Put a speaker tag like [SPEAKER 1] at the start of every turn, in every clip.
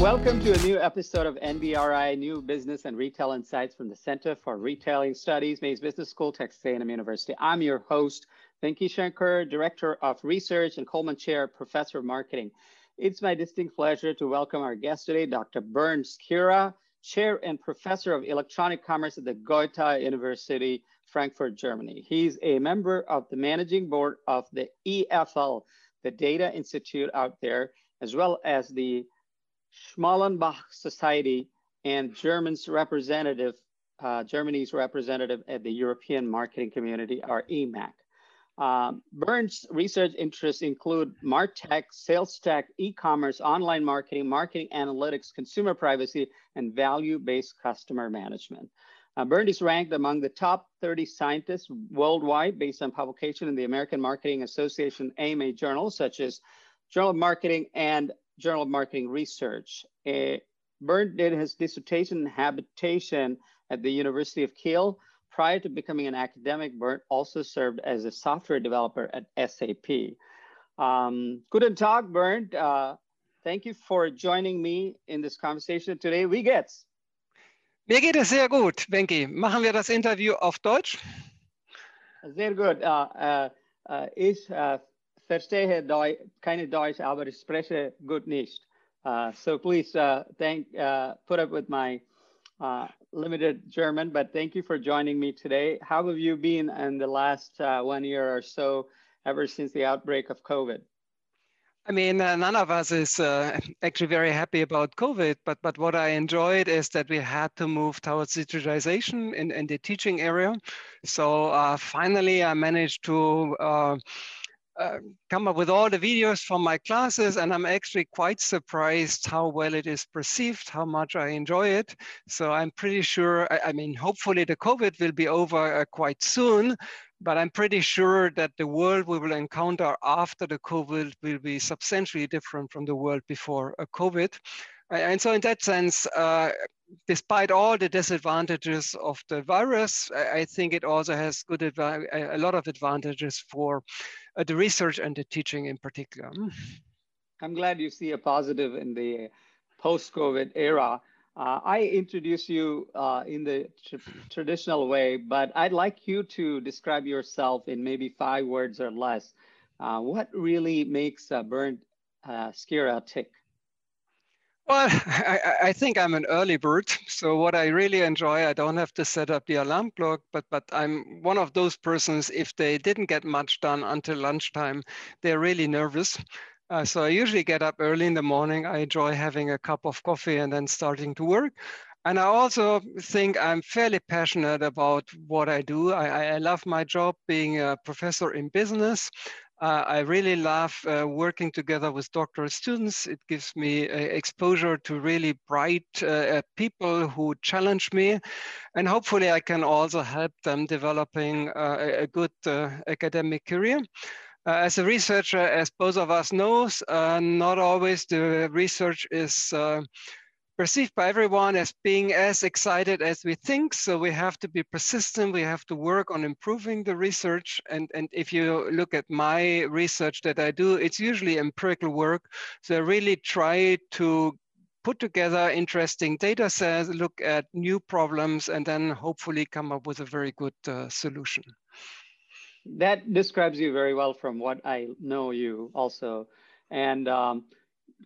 [SPEAKER 1] Welcome to a new episode of NBRI New Business and Retail Insights from the Center for Retailing Studies, Mays Business School, Texas A&M University. I'm your host, Venki Shankar, Director of Research and Coleman Chair, Professor of Marketing. It's my distinct pleasure to welcome our guest today, Dr. Bernd Skiera, Chair and Professor of Electronic Commerce at the Goethe University, Frankfurt, Germany. He's a member of the managing board of the EFL, the Data Institute out there, as well as the Schmalenbach Society and German's representative, uh, Germany's representative at the European Marketing Community, or EMAC. Um, Bernd's research interests include MarTech, sales tech, e-commerce, online marketing, marketing analytics, consumer privacy, and value-based customer management. Uh, Bernd is ranked among the top 30 scientists worldwide based on publication in the American Marketing Association AMA journals, such as Journal of Marketing and Journal of Marketing Research. Uh, Bernd did his dissertation in habilitation at the University of Kiel. Prior to becoming an academic, Bernd also served as a software developer at SAP. Um, guten Tag, Bernd. Uh, thank you for joining me in this conversation today. Wie geht's?
[SPEAKER 2] Mir geht es sehr gut, Benki. Machen wir das Interview auf Deutsch?
[SPEAKER 1] Sehr gut. Uh, uh, uh, ich verstehe Deu keine Deutsch, aber ich gut nicht. Uh, so please uh, thank, uh, put up with my uh, limited German, but thank you for joining me today. How have you been in the last uh, one year or so, ever since the outbreak of COVID?
[SPEAKER 2] I mean, uh, none of us is uh, actually very happy about COVID, but but what I enjoyed is that we had to move towards digitization in, in the teaching area. So uh, finally, I managed to come up with all the videos from my classes and I'm actually quite surprised how well it is perceived, how much I enjoy it. So I'm pretty sure, I, I mean, hopefully the COVID will be over uh, quite soon, but I'm pretty sure that the world we will encounter after the COVID will be substantially different from the world before uh, COVID. And so in that sense, uh, despite all the disadvantages of the virus, I think it also has good a lot of advantages for uh, the research and the teaching in particular.
[SPEAKER 1] I'm glad you see a positive in the post-COVID era. Uh, I introduce you uh, in the tr traditional way, but I'd like you to describe yourself in maybe five words or less. Uh, what really makes uh, Bernd Skiera tick?
[SPEAKER 2] Well, I, I, think I'm an early bird. So what I really enjoy, I don't have to set up the alarm clock, but but I'm one of those persons. If they didn't get much done until lunchtime, they're really nervous. Uh, so I usually get up early in the morning. I enjoy having a cup of coffee and then starting to work. And I also think I'm fairly passionate about what I do. I, I love my job being a professor in business. Uh, I really love uh, working together with doctoral students. It gives me uh, exposure to really bright uh, uh, people who challenge me. And hopefully I can also help them developing uh, a good academic career. as a researcher, as both of us knows, not always the research is perceived by everyone as being as excited as we think. So we have to be persistent. We have to work on improving the research. And, and if you look at my research that I do, it's usually empirical work. So I really try to put together interesting data sets, look at new problems, and then hopefully come up with a very good uh, solution.
[SPEAKER 1] That describes you very well from what I know you also. And um,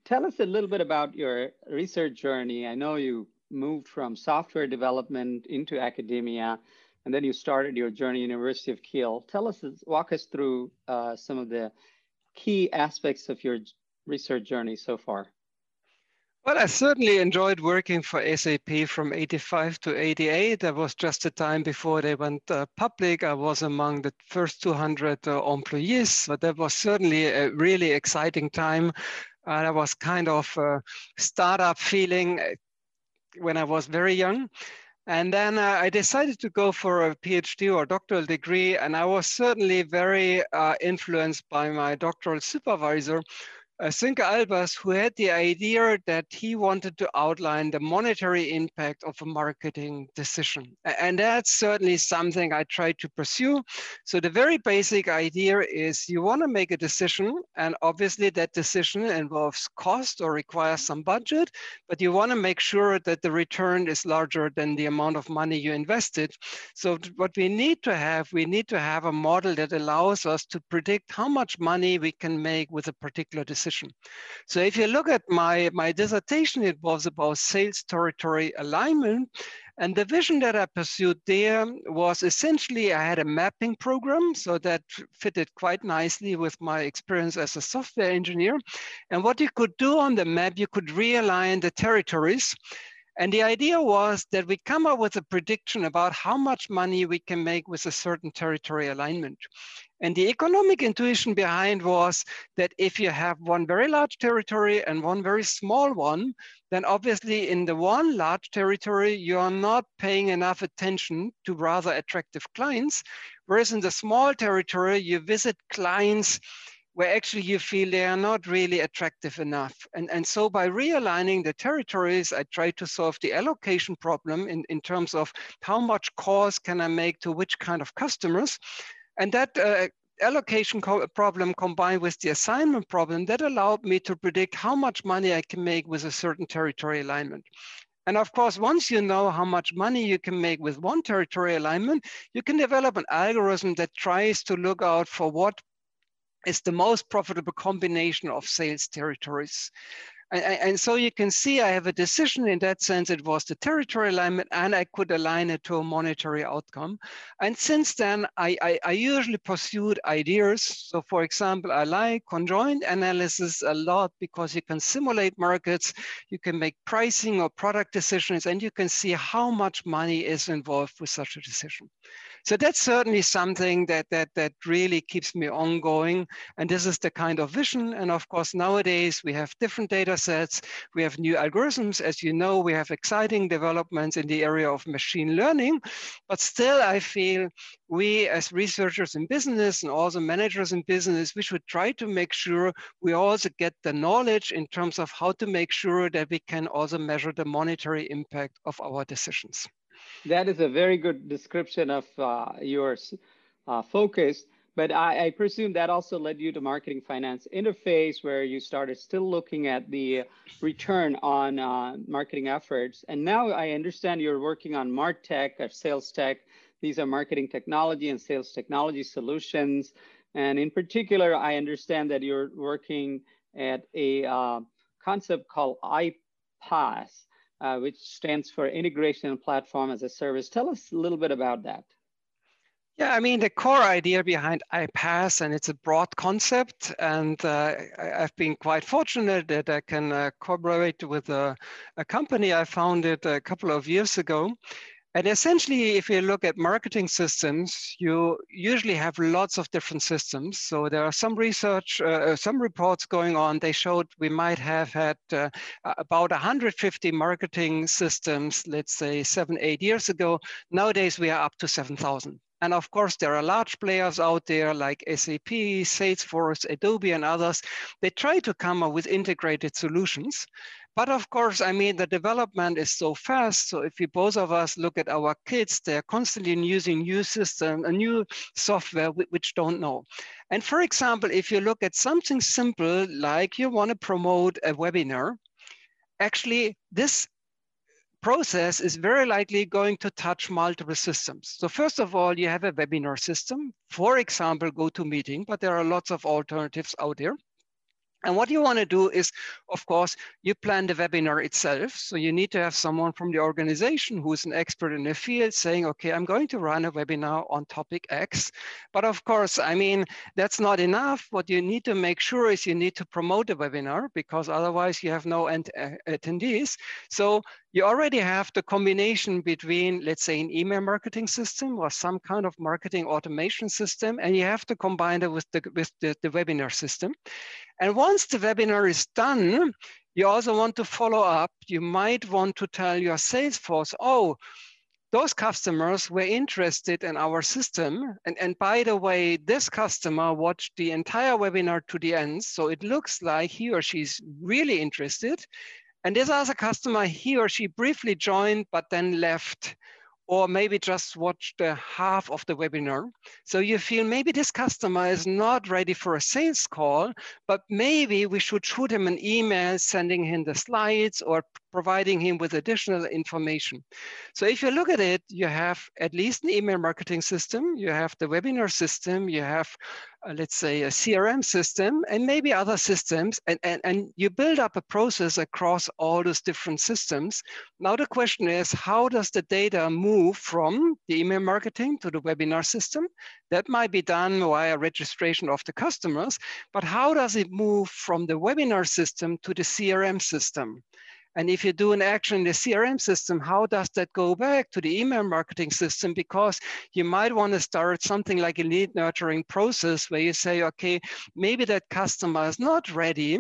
[SPEAKER 1] tell us a little bit about your research journey. I know you moved from software development into academia, and then you started your journey University of Kiel. Tell us, walk us through uh, some of the key aspects of your research journey so far.
[SPEAKER 2] Well, I certainly enjoyed working for SAP from 85 to 88. That was just the time before they went uh, public. I was among the first 200 uh, employees, but that was certainly a really exciting time uh, that was kind of a startup feeling uh, when I was very young. And then uh, I decided to go for a PhD or doctoral degree. And I was certainly very uh, influenced by my doctoral supervisor, uh, Sönke Albers, who had the idea that he wanted to outline the monetary impact of a marketing decision. And that's certainly something I try to pursue. So the very basic idea is you want to make a decision, and obviously that decision involves cost or requires some budget, but you want to make sure that the return is larger than the amount of money you invested. So what we need to have, we need to have a model that allows us to predict how much money we can make with a particular decision decision. So if you look at my, my dissertation, it was about sales territory alignment. And the vision that I pursued there was essentially I had a mapping program, so that fitted quite nicely with my experience as a software engineer. And what you could do on the map, you could realign the territories. And the idea was that we come up with a prediction about how much money we can make with a certain territory alignment. And the economic intuition behind was that if you have one very large territory and one very small one, then obviously in the one large territory, you are not paying enough attention to rather attractive clients. Whereas in the small territory, you visit clients where actually you feel they are not really attractive enough. And, and so by realigning the territories, I try to solve the allocation problem in, in terms of how much calls can I make to which kind of customers. And that uh, allocation co problem combined with the assignment problem that allowed me to predict how much money I can make with a certain territory alignment. And of course, once you know how much money you can make with one territory alignment, you can develop an algorithm that tries to look out for what is the most profitable combination of sales territories. And, and, so you can see I have a decision in that sense. It was the territory alignment and I could align it to a monetary outcome. And since then, I, I, I usually pursued ideas. So for example, I like conjoint analysis a lot because you can simulate markets, you can make pricing or product decisions, and you can see how much money is involved with such a decision. So that's certainly something that, that, that really keeps me ongoing. And this is the kind of vision. And of course, nowadays we have different data sets. We have new algorithms. As you know, we have exciting developments in the area of machine learning. But still, I feel we as researchers in business and also managers in business, we should try to make sure we also get the knowledge in terms of how to make sure that we can also measure the monetary impact of our decisions.
[SPEAKER 1] That is a very good description of uh, your uh, focus. But I, I, presume that also led you to marketing finance interface, where you started still looking at the return on uh, marketing efforts. And now I understand you're working on MarTech or Sales Tech. These are marketing technology and sales technology solutions. And in particular, I understand that you're working at a uh, concept called iPaaS uh, which stands for Integration Platform as a Service. Tell us a little bit about that.
[SPEAKER 2] Yeah, I mean, the core idea behind iPaaS, and it's a broad concept, and uh, I've been quite fortunate that I can uh, collaborate with a, a, company I founded a couple of years ago. And essentially, if you look at marketing systems, you usually have lots of different systems. So there are some research, uh, uh some reports going on. They showed we might have had uh, about 150 marketing systems, let's say seven, eight years ago. Nowadays, we are up to 7,000. And of course, there are large players out there like SAP, Salesforce, Adobe, and others. They try to come up with integrated solutions. But of course, I mean, the development is so fast. So if we both of us look at our kids, they're constantly using new system, a new software which don't know. And for example, if you look at something simple, like you want to promote a webinar, actually this process is very likely going to touch multiple systems. So first of all, you have a webinar system, for example, GoToMeeting, but there are lots of alternatives out there. And what you want to do is, of course, you plan the webinar itself. So you need to have someone from the organization who's an expert in the field saying, okay, I'm going to run a webinar on topic X. But of course, I mean, that's not enough. What you need to make sure is you need to promote the webinar because otherwise you have no uh, attendees. So you already have the combination between, let's say, an email marketing system or some kind of marketing automation system, and you have to combine it with the, with the, the webinar system. And once the webinar is done, you also want to follow up. You might want to tell your sales force, oh, those customers were interested in our system. And, and by the way, this customer watched the entire webinar to the end. So it looks like he or she's really interested. And this other customer, he or she briefly joined, but then left or maybe just watch the half of the webinar. So you feel maybe this customer is not ready for a sales call, but maybe we should shoot him an email sending him the slides or providing him with additional information. So if you look at it, you have at least an email marketing system, you have the webinar system, you have, Uh, let's say, a CRM system, and maybe other systems, and, and, and you build up a process across all those different systems. Now the question is, how does the data move from the email marketing to the webinar system? That might be done via registration of the customers, but how does it move from the webinar system to the CRM system? And if you do an action in the CRM system, how does that go back to the email marketing system? Because you might want to start something like a lead nurturing process where you say, okay, maybe that customer is not ready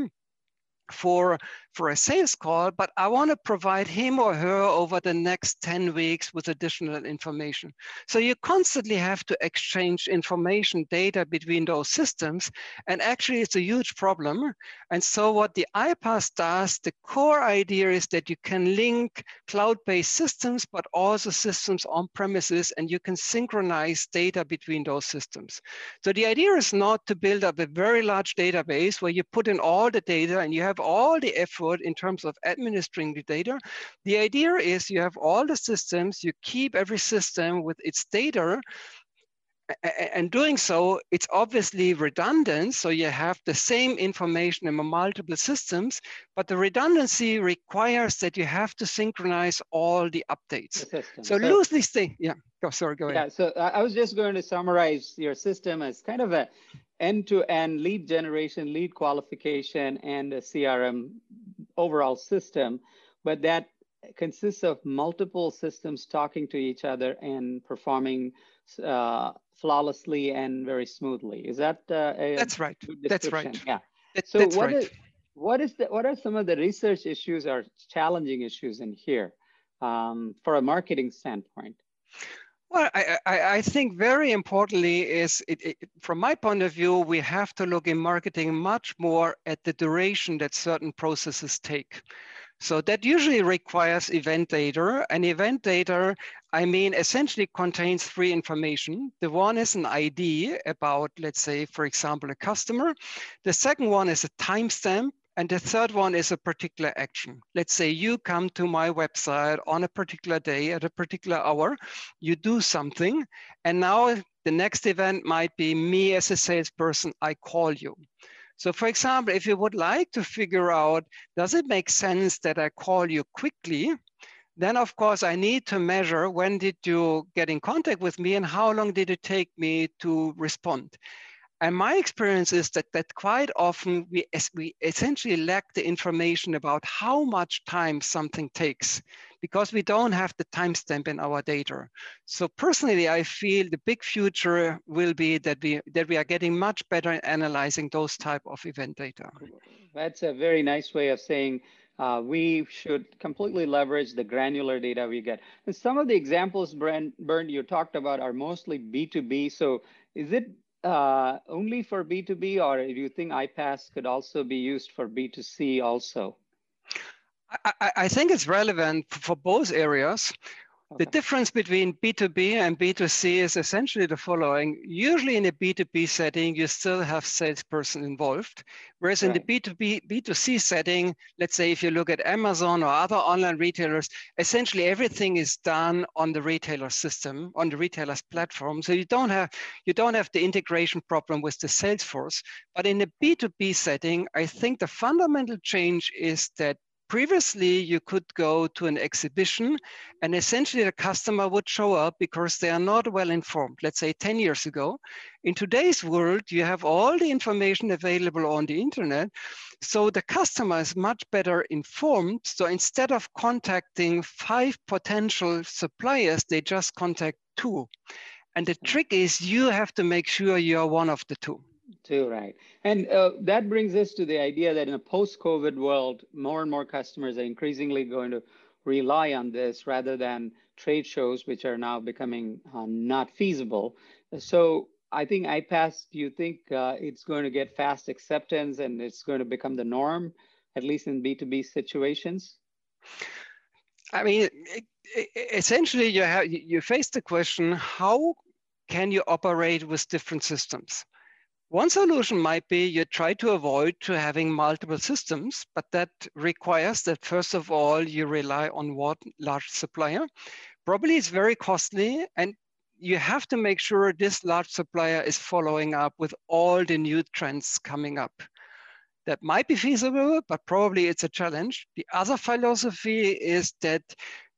[SPEAKER 2] for for a sales call, but I want to provide him or her over the next 10 weeks with additional information. So you constantly have to exchange information, data between those systems. And actually it's a huge problem. And so what the iPaaS does, the core idea is that you can link cloud-based systems, but also systems on premises, and you can synchronize data between those systems. So the idea is not to build up a very large database where you put in all the data and you have all the effort in terms of administering the data. The idea is you have all the systems, you keep every system with its data, and doing so, it's obviously redundant. So you have the same information in multiple systems, but the redundancy requires that you have to synchronize all the updates. The so, so loosely saying, yeah, go, sorry, go ahead.
[SPEAKER 1] Yeah, so I was just going to summarize your system as kind of a end-to-end lead generation, lead qualification, and a CRM overall system, but that consists of multiple systems talking to each other and performing uh, flawlessly and very smoothly. Is that uh,
[SPEAKER 2] a That's right. That's right.
[SPEAKER 1] Yeah.
[SPEAKER 2] That,
[SPEAKER 1] so
[SPEAKER 2] that's
[SPEAKER 1] what
[SPEAKER 2] right.
[SPEAKER 1] Is, what is the, what are some of the research issues or challenging issues in here um, for a marketing standpoint?
[SPEAKER 2] Well, I, I, I, think very importantly is, it, it, from my point of view, we have to look in marketing much more at the duration that certain processes take. So that usually requires event data. And event data, I mean, essentially contains three information. The one is an ID about, let's say, for example, a customer. The second one is a timestamp and the third one is a particular action. Let's say you come to my website on a particular day at a particular hour, you do something, and now the next event might be me as a salesperson, I call you. So for example, if you would like to figure out, does it make sense that I call you quickly? Then of course I need to measure when did you get in contact with me and how long did it take me to respond? And my experience is that, that quite often we, we essentially lack the information about how much time something takes because we don't have the timestamp in our data. So personally, I feel the big future will be that we, that we are getting much better at analyzing those type of event data.
[SPEAKER 1] That's a very nice way of saying uh, we should completely leverage the granular data we get. And some of the examples, Brent, Bernd, you talked about are mostly B2B. So is it uh, only for B2B, or do you think iPaaS could also be used for B2C also?
[SPEAKER 2] I, I think it's relevant for both areas. The difference between B2B and B2C is essentially the following. Usually in a B2B setting, you still have salesperson involved. Whereas right. in the B2B, B2C setting, let's say if you look at Amazon or other online retailers, essentially everything is done on the retailer system, on the retailer's platform. So you don't have, you don't have the integration problem with the Salesforce. But in a B2B setting, I think the fundamental change is that previously you could go to an exhibition and essentially the customer would show up because they are not well informed let's say 10 years ago. In today's world you have all the information available on the internet so the customer is much better informed. So instead of contacting five potential suppliers they just contact two. And the mm. trick is you have to make sure you are one of the two
[SPEAKER 1] too, right. And uh, that brings us to the idea that in a post-COVID world, more and more customers are increasingly going to rely on this rather than trade shows, which are now becoming uh, not feasible. So I think iPaaS, do you think uh, it's going to get fast acceptance and it's going to become the norm, at least in B2B situations?
[SPEAKER 2] I mean, essentially you have you face the question, how can you operate with different systems? One solution might be you try to avoid to having multiple systems, but that requires that first of all, you rely on one large supplier. Probably it's very costly and you have to make sure this large supplier is following up with all the new trends coming up. That might be feasible, but probably it's a challenge. The other philosophy is that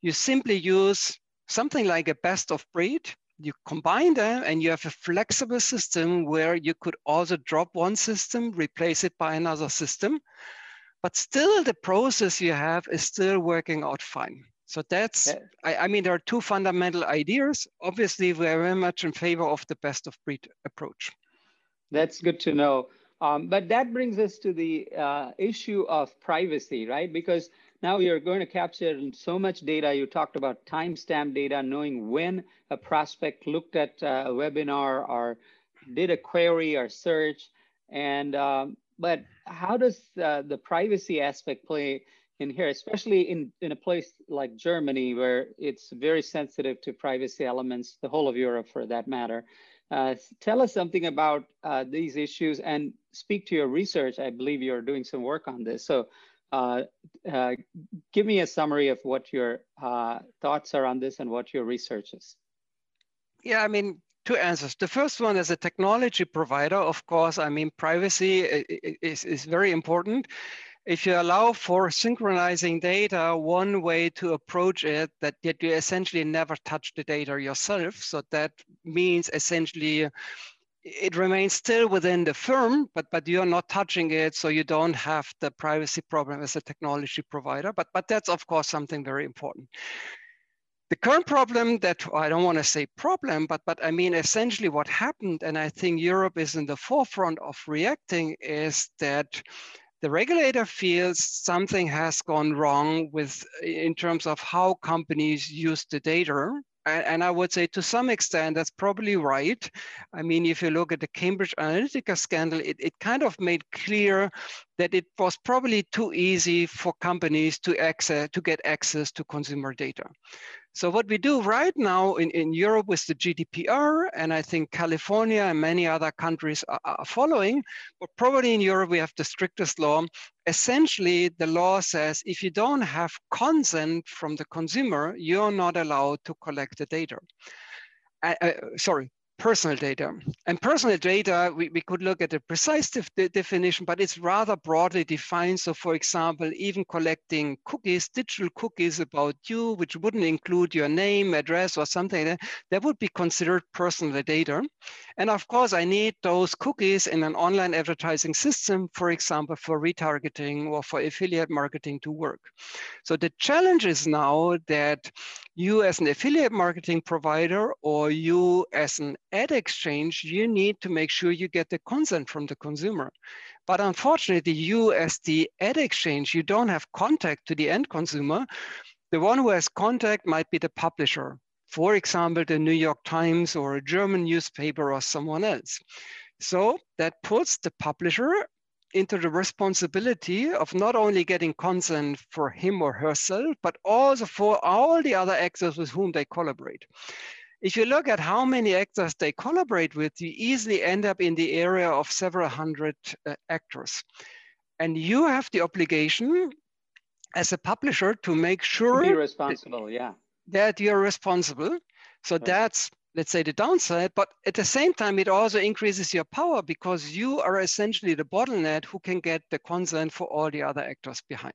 [SPEAKER 2] you simply use something like a best of breed you combine them and you have a flexible system where you could also drop one system, replace it by another system, but still the process you have is still working out fine. So that's, yeah. I, I, mean, there are two fundamental ideas. Obviously, we're very much in favor of the best of breed approach.
[SPEAKER 1] That's good to know. Um, but that brings us to the uh, issue of privacy, right? Because now you're going to capture so much data. You talked about timestamp data, knowing when a prospect looked at a webinar or did a query or search. And um, but how does uh, the privacy aspect play in here, especially in, in a place like Germany, where it's very sensitive to privacy elements, the whole of Europe for that matter. Uh, tell us something about uh, these issues and speak to your research. I believe you're doing some work on this. So uh, uh, give me a summary of what your uh, thoughts are on this and what your research is.
[SPEAKER 2] Yeah, I mean, two answers. The first one as a technology provider, of course, I mean, privacy is, is very important. If you allow for synchronizing data, one way to approach it that, that you essentially never touch the data yourself. So that means essentially it remains still within the firm, but but you're not touching it, so you don't have the privacy problem as a technology provider. But but that's of course something very important. The current problem that I don't want to say problem, but but I mean essentially what happened, and I think Europe is in the forefront of reacting, is that the regulator feels something has gone wrong with in terms of how companies use the data and I would say to some extent that's probably right. I mean, if you look at the Cambridge Analytica scandal, it, it kind of made clear that it was probably too easy for companies to access to get access to consumer data. So what we do right now in, in Europe with the GDPR, and I think California and many other countries are, are following, but probably in Europe we have the strictest law. Essentially, the law says if you don't have consent from the consumer, you're not allowed to collect the data. Uh, uh, sorry, personal data. And personal data, we, we could look at a precise de definition, but it's rather broadly defined. So for example, even collecting cookies, digital cookies about you, which wouldn't include your name, address, or something like that, that would be considered personal data. And of course, I need those cookies in an online advertising system, for example, for retargeting or for affiliate marketing to work. So the challenge is now that you as an affiliate marketing provider or you as an ad exchange, you need to make sure you get the consent from the consumer. But unfortunately, you as the ad exchange, you don't have contact to the end consumer. The one who has contact might be the publisher. For example, the New York Times or a German newspaper or someone else. So that puts the publisher into the responsibility of not only getting consent for him or herself, but also for all the other actors with whom they collaborate. If you look at how many actors they collaborate with, you easily end up in the area of several hundred uh, actors. And you have the obligation as a publisher to make sure
[SPEAKER 1] to be responsible, yeah.
[SPEAKER 2] That you're responsible. So that's let's say the downside, but at the same time, it also increases your power because you are essentially the bottleneck who can get the consent for all the other actors behind.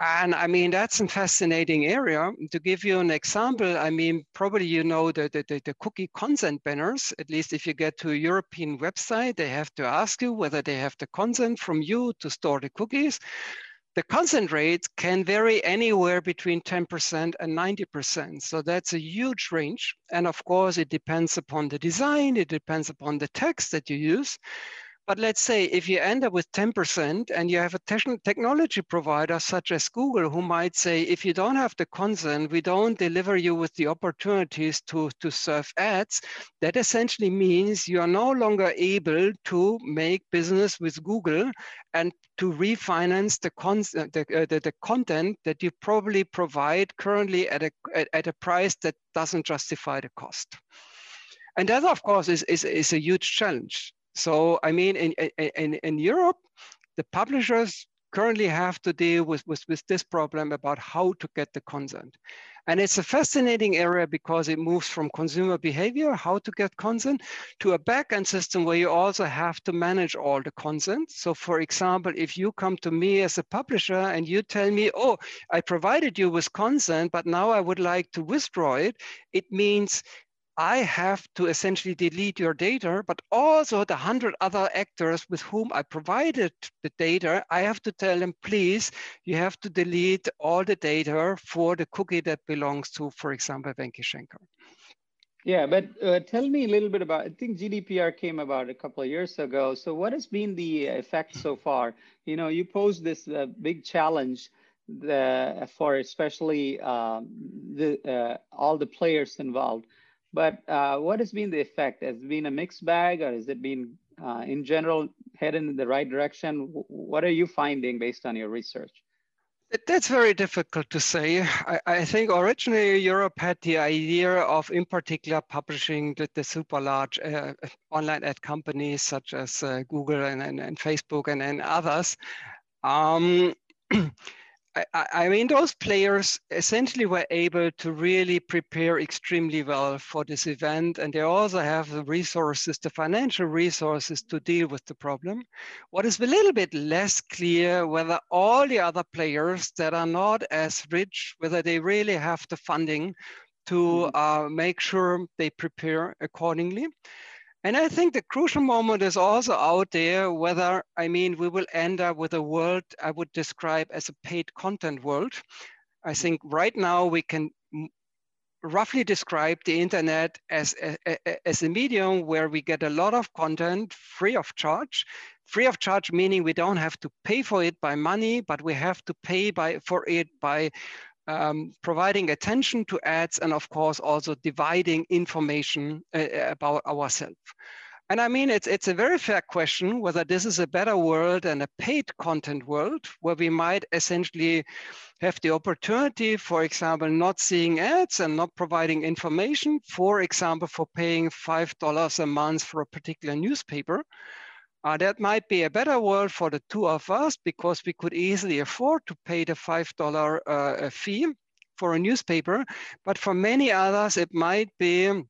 [SPEAKER 2] And I mean, that's a fascinating area. To give you an example, I mean, probably you know the, the, the, cookie consent banners, at least if you get to a European website, they have to ask you whether they have the consent from you to store the cookies. The consent rate can vary anywhere between 10% and 90%. So that's a huge range. And of course, it depends upon the design, it depends upon the text that you use. But let's say if you end up with 10% and you have a te technology provider such as Google who might say, if you don't have the consent, we don't deliver you with the opportunities to, to serve ads, that essentially means you are no longer able to make business with Google and to refinance the, con the, uh, the, the, content that you probably provide currently at a, at a price that doesn't justify the cost. And that, of course, is, is, is a huge challenge. So, I mean, in, in, in Europe, the publishers currently have to deal with, with, with this problem about how to get the consent. And it's a fascinating area because it moves from consumer behavior, how to get consent, to a backend system where you also have to manage all the consent. So for example, if you come to me as a publisher and you tell me, oh, I provided you with consent, but now I would like to withdraw it, it means I have to essentially delete your data, but also the 100 other actors with whom I provided the data, I have to tell them, please, you have to delete all the data for the cookie that belongs to, for example, Venki Shankar.
[SPEAKER 1] Yeah, but uh, tell me a little bit about, I think GDPR came about a couple of years ago. So what has been the effect so far? You know, you posed this uh, big challenge the, for especially um, the, uh, all the players involved. But uh, what has been the effect? Has been a mixed bag or has it been uh, in general heading in the right direction? What are you finding based on your research?
[SPEAKER 2] That's very difficult to say. I, I, think originally Europe had the idea of, in particular, publishing the, the super large uh, online ad companies such as uh, Google and, and, and, Facebook and, and others. Um, I, I, mean, those players essentially were able to really prepare extremely well for this event, and they also have the resources, the financial resources to deal with the problem. What is a little bit less clear whether all the other players that are not as rich, whether they really have the funding to mm-hmm. uh, make sure they prepare accordingly. And I think the crucial moment is also out there whether, I mean, we will end up with a world I would describe as a paid content world. I think right now we can roughly describe the internet as a, as a medium where we get a lot of content free of charge. Free of charge meaning we don't have to pay for it by money, but we have to pay by for it by um, providing attention to ads and of course also dividing information uh, uh, about ourselves. And I mean, it's, it's a very fair question whether this is a better world than a paid content world where we might essentially have the opportunity, for example, not seeing ads and not providing information, for example, for paying $5 a month for a particular newspaper. Uh, that might be a better world for the two of us because we could easily afford to pay the $5 uh, fee for a newspaper. But for many others, it might be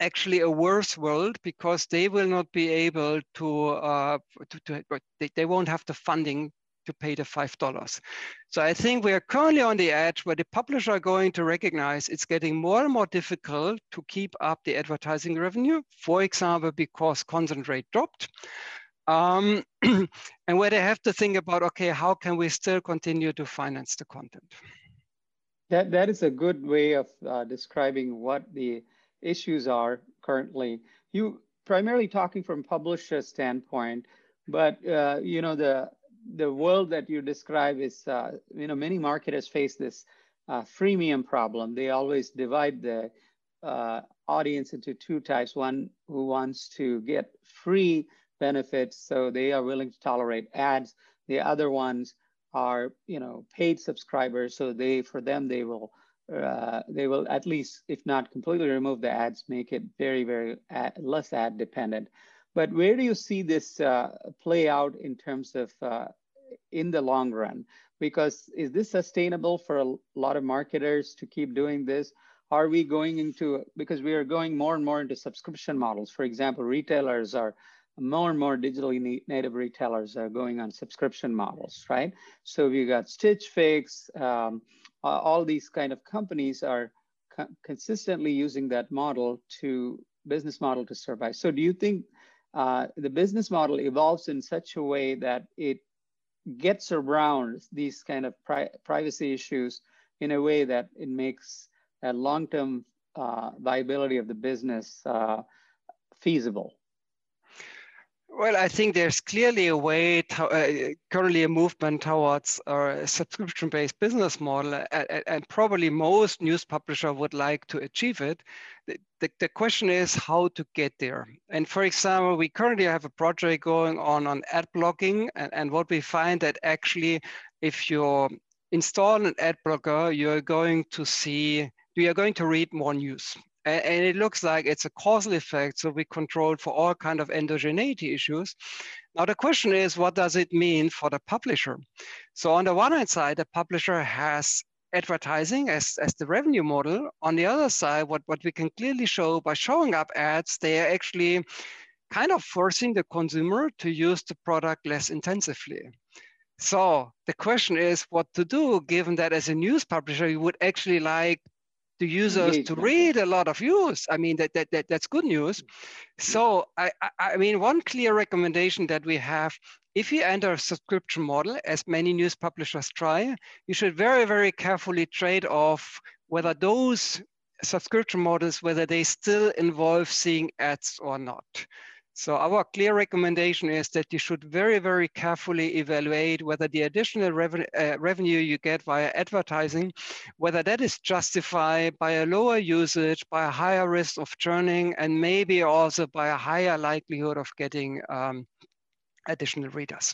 [SPEAKER 2] actually a worse world because they will not be able to, uh, to, to they, they won't have the funding to pay the $5. So I think we are currently on the edge where the publisher are going to recognize it's getting more and more difficult to keep up the advertising revenue, for example, because consent rate dropped. Um, and where they have to think about, okay, how can we still continue to finance the content?
[SPEAKER 1] That, that is a good way of uh, describing what the issues are currently. You primarily talking from publisher standpoint, but uh, you know the the world that you describe is, uh, you know, many marketers face this uh, freemium problem. They always divide the uh, audience into two types. One who wants to get free benefits, so they are willing to tolerate ads. The other ones are, you know, paid subscribers, so they, for them, they will, uh, they will at least, if not completely remove the ads, make it very, very ad, less ad dependent. But where do you see this uh, play out in terms of uh, in the long run? Because is this sustainable for a lot of marketers to keep doing this? Are we going into, because we are going more and more into subscription models. For example, retailers are, more and more digitally native retailers are going on subscription models, right? So we got Stitch Fix, um, all these kind of companies are co consistently using that model to business model to survive. So do you think uh, the business model evolves in such a way that it gets around these kind of pri privacy issues in a way that it makes a long-term uh, viability of the business uh, feasible?
[SPEAKER 2] Well, I think there's clearly a way, to, uh, currently a movement towards a subscription-based business model, and, and, probably most news publisher would like to achieve it. The, the, the, question is how to get there. And for example, we currently have a project going on on ad blocking, and, and what we find that actually, if you install an ad blocker, you're going to see, you are going to read more news and it looks like it's a causal effect. So we control for all kind of endogeneity issues. Now the question is, what does it mean for the publisher? So on the one hand side, the publisher has advertising as, as the revenue model. On the other side, what, what we can clearly show by showing up ads, they are actually kind of forcing the consumer to use the product less intensively. So the question is what to do, given that as a news publisher, you would actually like the users to read a lot of news. I mean, that, that, that that's good news. So I, I, I mean, one clear recommendation that we have, if you enter a subscription model, as many news publishers try, you should very, very carefully trade off whether those subscription models, whether they still involve seeing ads or not. So our clear recommendation is that you should very, very carefully evaluate whether the additional revenue, uh, revenue you get via advertising, whether that is justified by a lower usage, by a higher risk of churning, and maybe also by a higher likelihood of getting um, additional readers.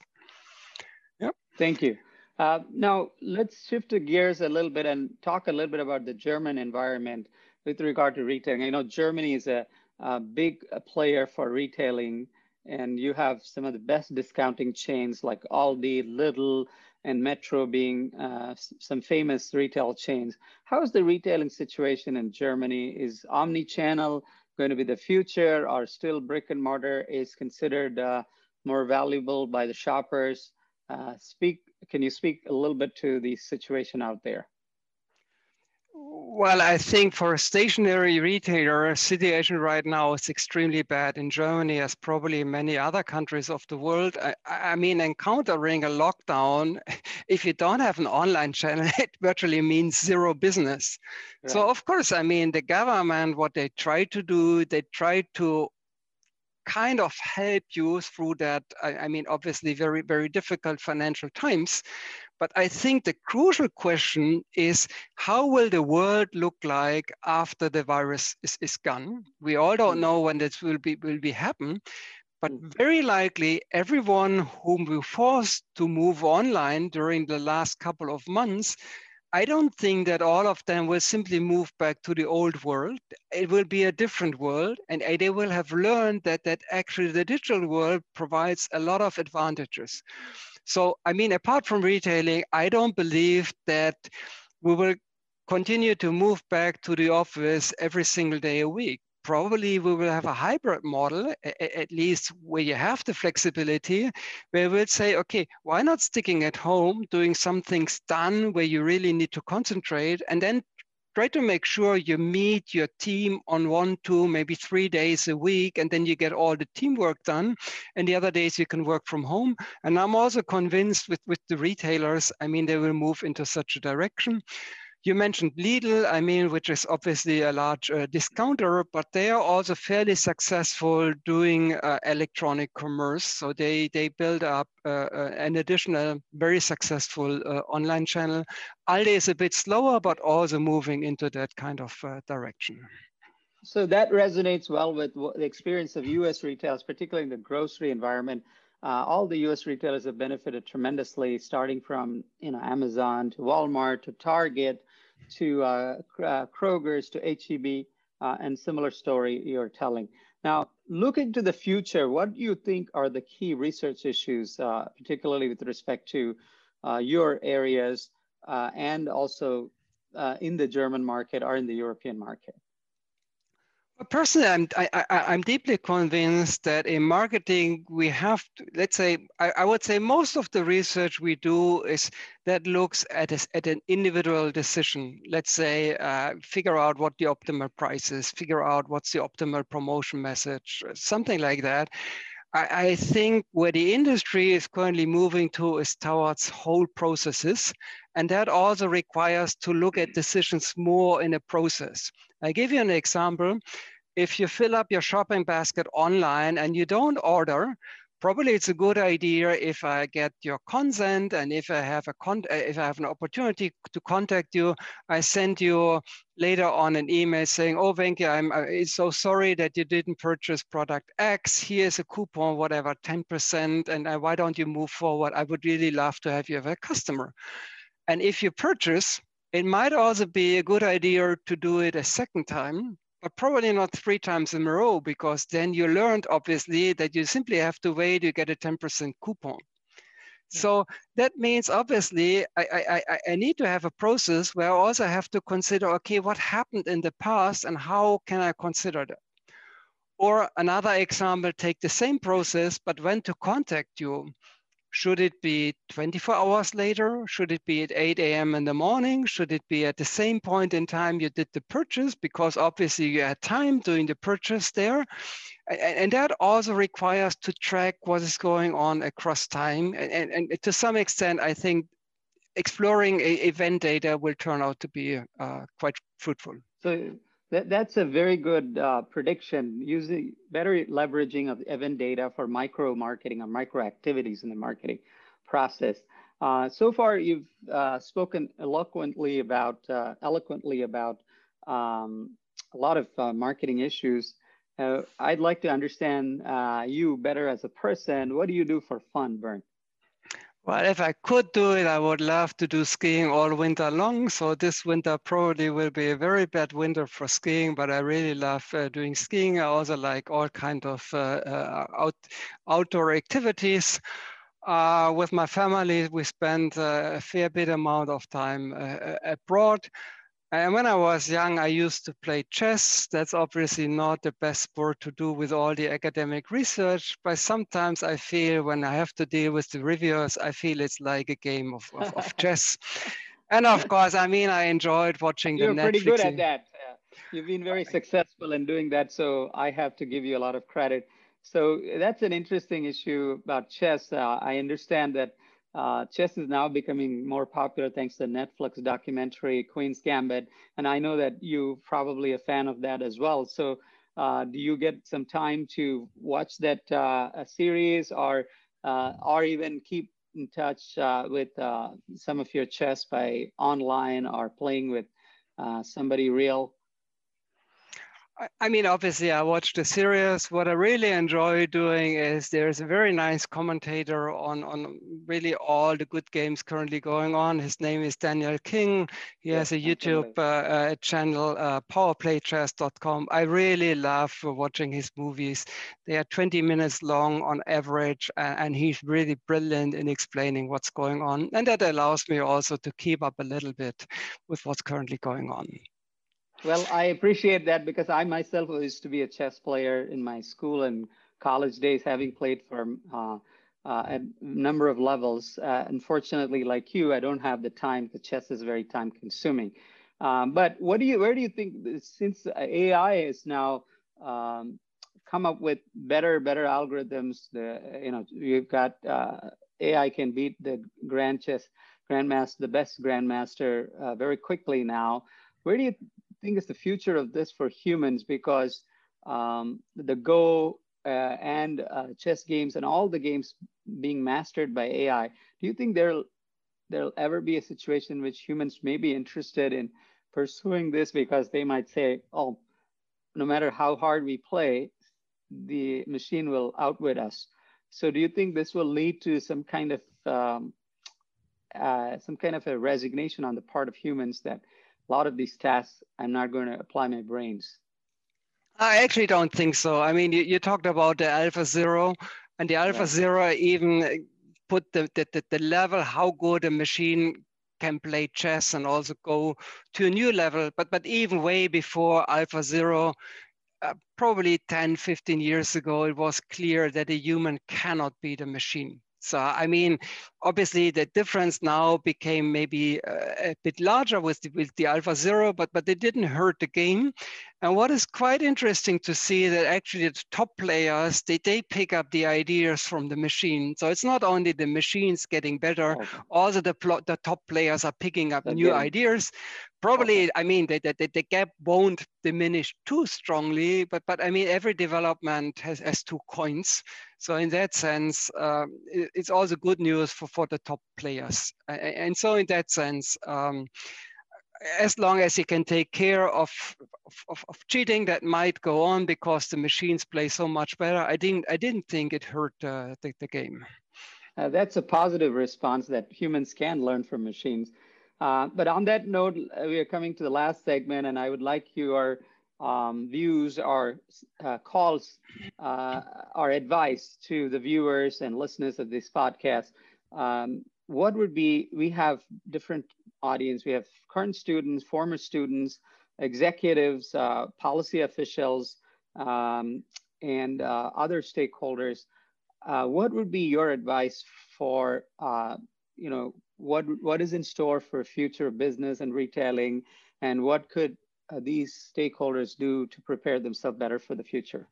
[SPEAKER 1] Yep. Thank you. Uh, now, let's shift the gears a little bit and talk a little bit about the German environment with regard to retailing. I know Germany is a a big player for retailing and you have some of the best discounting chains like Aldi, Lidl, and Metro being uh, some famous retail chains. How is the retailing situation in Germany? Is omni-channel going to be the future or still brick and mortar is considered uh, more valuable by the shoppers? Uh, speak, can you speak a little bit to the situation out there?
[SPEAKER 2] Well, I think for a stationary retailer, situation right now is extremely bad in Germany, as probably many other countries of the world. I, I, mean, encountering a lockdown, if you don't have an online channel, it virtually means zero business. Right. So, of course, I mean, the government, what they try to do, they try to kind of help you through that, I, I mean, obviously very, very difficult financial times. But I think the crucial question is how will the world look like after the virus is, is gone? We all don't mm. know when this will be will be happen, but mm. very likely everyone whom we forced to move online during the last couple of months I don't think that all of them will simply move back to the old world. It will be a different world, and they will have learned that that actually the digital world provides a lot of advantages. So, I mean, apart from retailing, I don't believe that we will continue to move back to the office every single day a week. Probably we will have a hybrid model, at least where you have the flexibility, where we'll say, okay, why not sticking at home, doing some things done where you really need to concentrate, and then try to make sure you meet your team on one, two, maybe three days a week, and then you get all the teamwork done. And the other days you can work from home. And I'm also convinced with, with the retailers, I mean, they will move into such a direction. You mentioned Lidl, I mean, which is obviously a large uh, discounter, but they are also fairly successful doing uh, electronic commerce. So they, they build up uh, uh an additional very successful uh, online channel. Aldi is a bit slower, but also moving into that kind of uh, direction.
[SPEAKER 1] So that resonates well with the experience of US retailers, particularly in the grocery environment. Uh, all the U.S. retailers have benefited tremendously, starting from you know Amazon to Walmart to Target to uh, uh, Kroger's to HEB, uh, and similar story you're telling. Now, looking to the future, what do you think are the key research issues, uh, particularly with respect to uh, your areas and also in the German market or in the European market?
[SPEAKER 2] Personally, I'm, I, am deeply convinced that in marketing, we have to, let's say, I, I, would say most of the research we do is that looks at, a, at an individual decision. Let's say, uh, figure out what the optimal price is, figure out what's the optimal promotion message, something like that. I, I think where the industry is currently moving to is towards whole processes. And that also requires to look at decisions more in a process. I give you an example. If you fill up your shopping basket online and you don't order, probably it's a good idea if I get your consent and if I have a con uh, if I have an opportunity to contact you, I send you later on an email saying, "Oh, Venki, I'm uh, so sorry that you didn't purchase product X. Here's a coupon, whatever, 10%, and uh, why don't you move forward? I would really love to have you as a customer." And if you purchase, it might also be a good idea to do it a second time but probably not three times in a row because then you learned obviously that you simply have to wait, you get a 10% coupon. So that means obviously I, I, I need to have a process where I also have to consider, okay, what happened in the past and how can I consider that? Or another example, take the same process, but when to contact you. Should it be 24 hours later? Should it be at 8 a.m. in the morning? Should it be at the same point in time you did the purchase? Because obviously you had time doing the purchase there. And that also requires to track what is going on across time. And, and to some extent, I think exploring event data will turn out to be uh, quite fruitful.
[SPEAKER 1] So that, that's a very good uh, prediction, using better leveraging of event data for micro marketing or micro activities in the marketing process. Uh, so far, you've uh, spoken eloquently about, uh, eloquently about um, a lot of uh, marketing issues. Uh, I'd like to understand you better as a person. What do you do for fun, Bernd?
[SPEAKER 2] Well, if I could do it, I would love to do skiing all winter long. So this winter probably will be a very bad winter for skiing, but I really love uh, doing skiing. I also like all kind of uh, uh, out, outdoor activities. Uh, with my family, we spend uh, a fair bit amount of time abroad. And when I was young, I used to play chess. That's obviously not the best sport to do with all the academic research, but sometimes I feel when I have to deal with the reviewers, I feel it's like a game of, of, of chess. And of course, I mean, I enjoyed watching
[SPEAKER 1] You're
[SPEAKER 2] the
[SPEAKER 1] Netflix. You're pretty good at that. You've been very successful in doing that, so I have to give you a lot of credit. So that's an interesting issue about chess. Uh, I understand that uh, chess is now becoming more popular thanks to the Netflix documentary Queen's Gambit, and I know that you're probably a fan of that as well. So, uh, do you get some time to watch that uh, series, or uh, or even keep in touch uh, with uh, some of your chess by online or playing with somebody real?
[SPEAKER 2] I mean, obviously, I watched the series. What I really enjoy doing is there's a very nice commentator on, on really all the good games currently going on. His name is Daniel King. He yes, has a YouTube uh, uh, channel, uh, powerplaychess.com. I really love watching his movies. They are 20 minutes long on average, and he's really brilliant in explaining what's going on. And that allows me also to keep up a little bit with what's currently going on.
[SPEAKER 1] Well, I appreciate that because I myself used to be a chess player in my school and college days, having played for uh, uh, a number of levels. Uh, unfortunately, like you, I don't have the time. The chess is very time consuming. Um, but what do you, where do you think, since AI has now um, come up with better, better algorithms, the, you know, you've got uh, AI can beat the grand chess grandmaster, the best grandmaster uh, very quickly now. Where do you think is the future of this for humans because um, the Go uh, and uh, chess games and all the games being mastered by AI, do you think there'll there'll ever be a situation in which humans may be interested in pursuing this because they might say, oh, no matter how hard we play, the machine will outwit us. So do you think this will lead to some kind of um, uh, some kind of a resignation on the part of humans that a lot of these tasks, I'm not going to apply my brains.
[SPEAKER 2] I actually don't think so. I mean, you, you talked about the Alpha Zero, and the Alpha Zero even put the, the, the level how good a machine can play chess and also go to a new level. But, but even way before Alpha Zero, uh, probably 10, 15 years ago, it was clear that a human cannot beat a machine. So, I mean, obviously the difference now became maybe uh, a bit larger with the, with the Alpha Zero, but, but they didn't hurt the game. And what is quite interesting to see that actually the top players, they, they pick up the ideas from the machine. So it's not only the machines getting better, okay. also the, the top players are picking up new ideas. Probably. I mean, the, the, the gap won't diminish too strongly, but, but I mean, every development has, has two coins. So in that sense, um, it, it's also good news for, for the top players. And so in that sense, um, as long as you can take care of, of, of, cheating that might go on because the machines play so much better, I didn't, I didn't think it hurt uh, the, the game.
[SPEAKER 1] Uh, that's a positive response that humans can learn from machines. Uh, but on that note, uh, we are coming to the last segment, and I would like your um, views or uh, calls uh, or advice to the viewers and listeners of this podcast. Um, what would be, we have different audience. We have current students, former students, executives, uh, policy officials, um, and uh, other stakeholders. What would be your advice for, you know, what what is in store for future business and retailing, and what could uh, these stakeholders do to prepare themselves better for the future?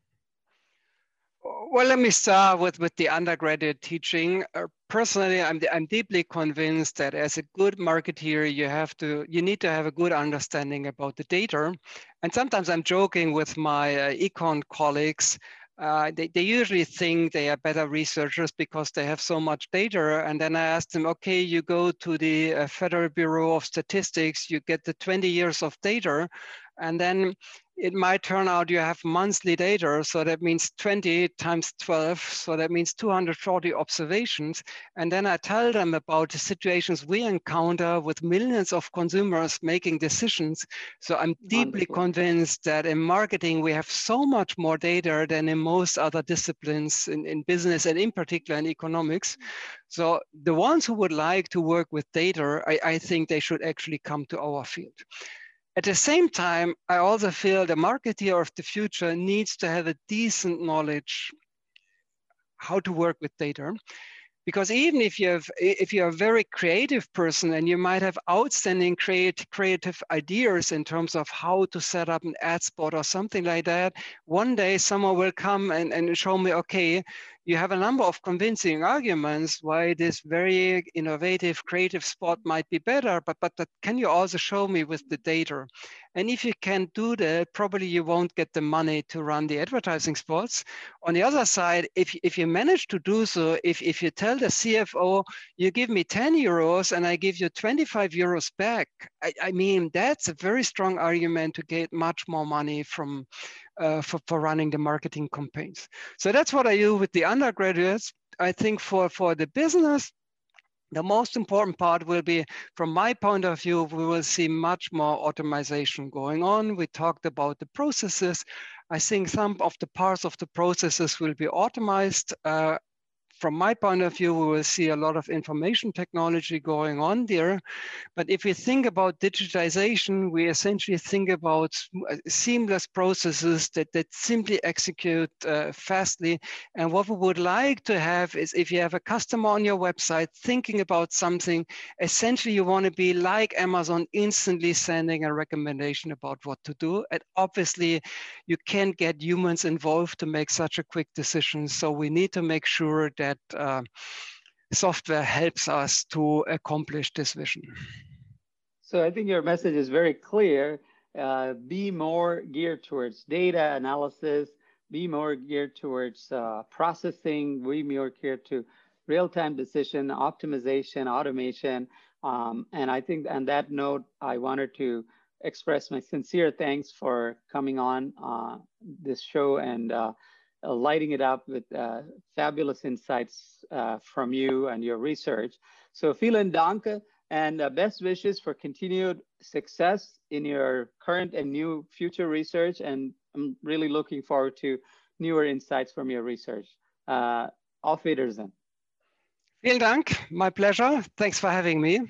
[SPEAKER 2] Well, let me start with, with the undergraduate teaching. Uh, personally, I'm, I'm deeply convinced that as a good marketeer, you have to, you need to have a good understanding about the data. And sometimes I'm joking with my uh, econ colleagues. Uh, they, they usually think they are better researchers because they have so much data. And then I ask them, okay, you go to the uh, Federal Bureau of Statistics, you get the 20 years of data, and then it might turn out you have monthly data. So that means 20 times 12. So that means 240 observations. And then I tell them about the situations we encounter with millions of consumers making decisions. So I'm deeply Wonderful. convinced that in marketing, we have so much more data than in most other disciplines in, in business and in particular in economics. So the ones who would like to work with data, I, I think they should actually come to our field. At the same time, I also feel the marketeer of the future needs to have a decent knowledge how to work with data. Because even if you have, if you're a very creative person and you might have outstanding create, creative ideas in terms of how to set up an ad spot or something like that, one day someone will come and, and show me, okay, you have a number of convincing arguments why this very innovative creative spot might be better, but, but that can you also show me with the data? And if you can do that, probably you won't get the money to run the advertising spots. On the other side, if, if you manage to do so, if, if you tell the CFO, you give me 10 euros and I give you 25 euros back, I, I mean, that's a very strong argument to get much more money from, uh, for, for running the marketing campaigns. So that's what I do with the undergraduates. I think for, for the business, the most important part will be, from my point of view, we will see much more automation going on. We talked about the processes. I think some of the parts of the processes will be automated. Uh, from my point of view, we will see a lot of information technology going on there. But if we think about digitization, we essentially think about uh, seamless processes that, that simply execute uh, fastly. And what we would like to have is if you have a customer on your website thinking about something, essentially you want to be like Amazon, instantly sending a recommendation about what to do. And obviously, you can't get humans involved to make such a quick decision. So we need to make sure that that uh, software helps us to accomplish this vision.
[SPEAKER 1] So I think your message is very clear. Uh, be more geared towards data analysis, be more geared towards uh, processing, be more geared to real-time decision, optimization, automation. Um, and I think on that note, I wanted to express my sincere thanks for coming on uh, this show and uh, lighting it up with uh, fabulous insights uh, from you and your research. So vielen Dank and uh, best wishes for continued success in your current and new future research. And I'm really looking forward to newer insights from your research. Uh, auf Wiedersehen.
[SPEAKER 2] Vielen Dank. My pleasure. Thanks for having me.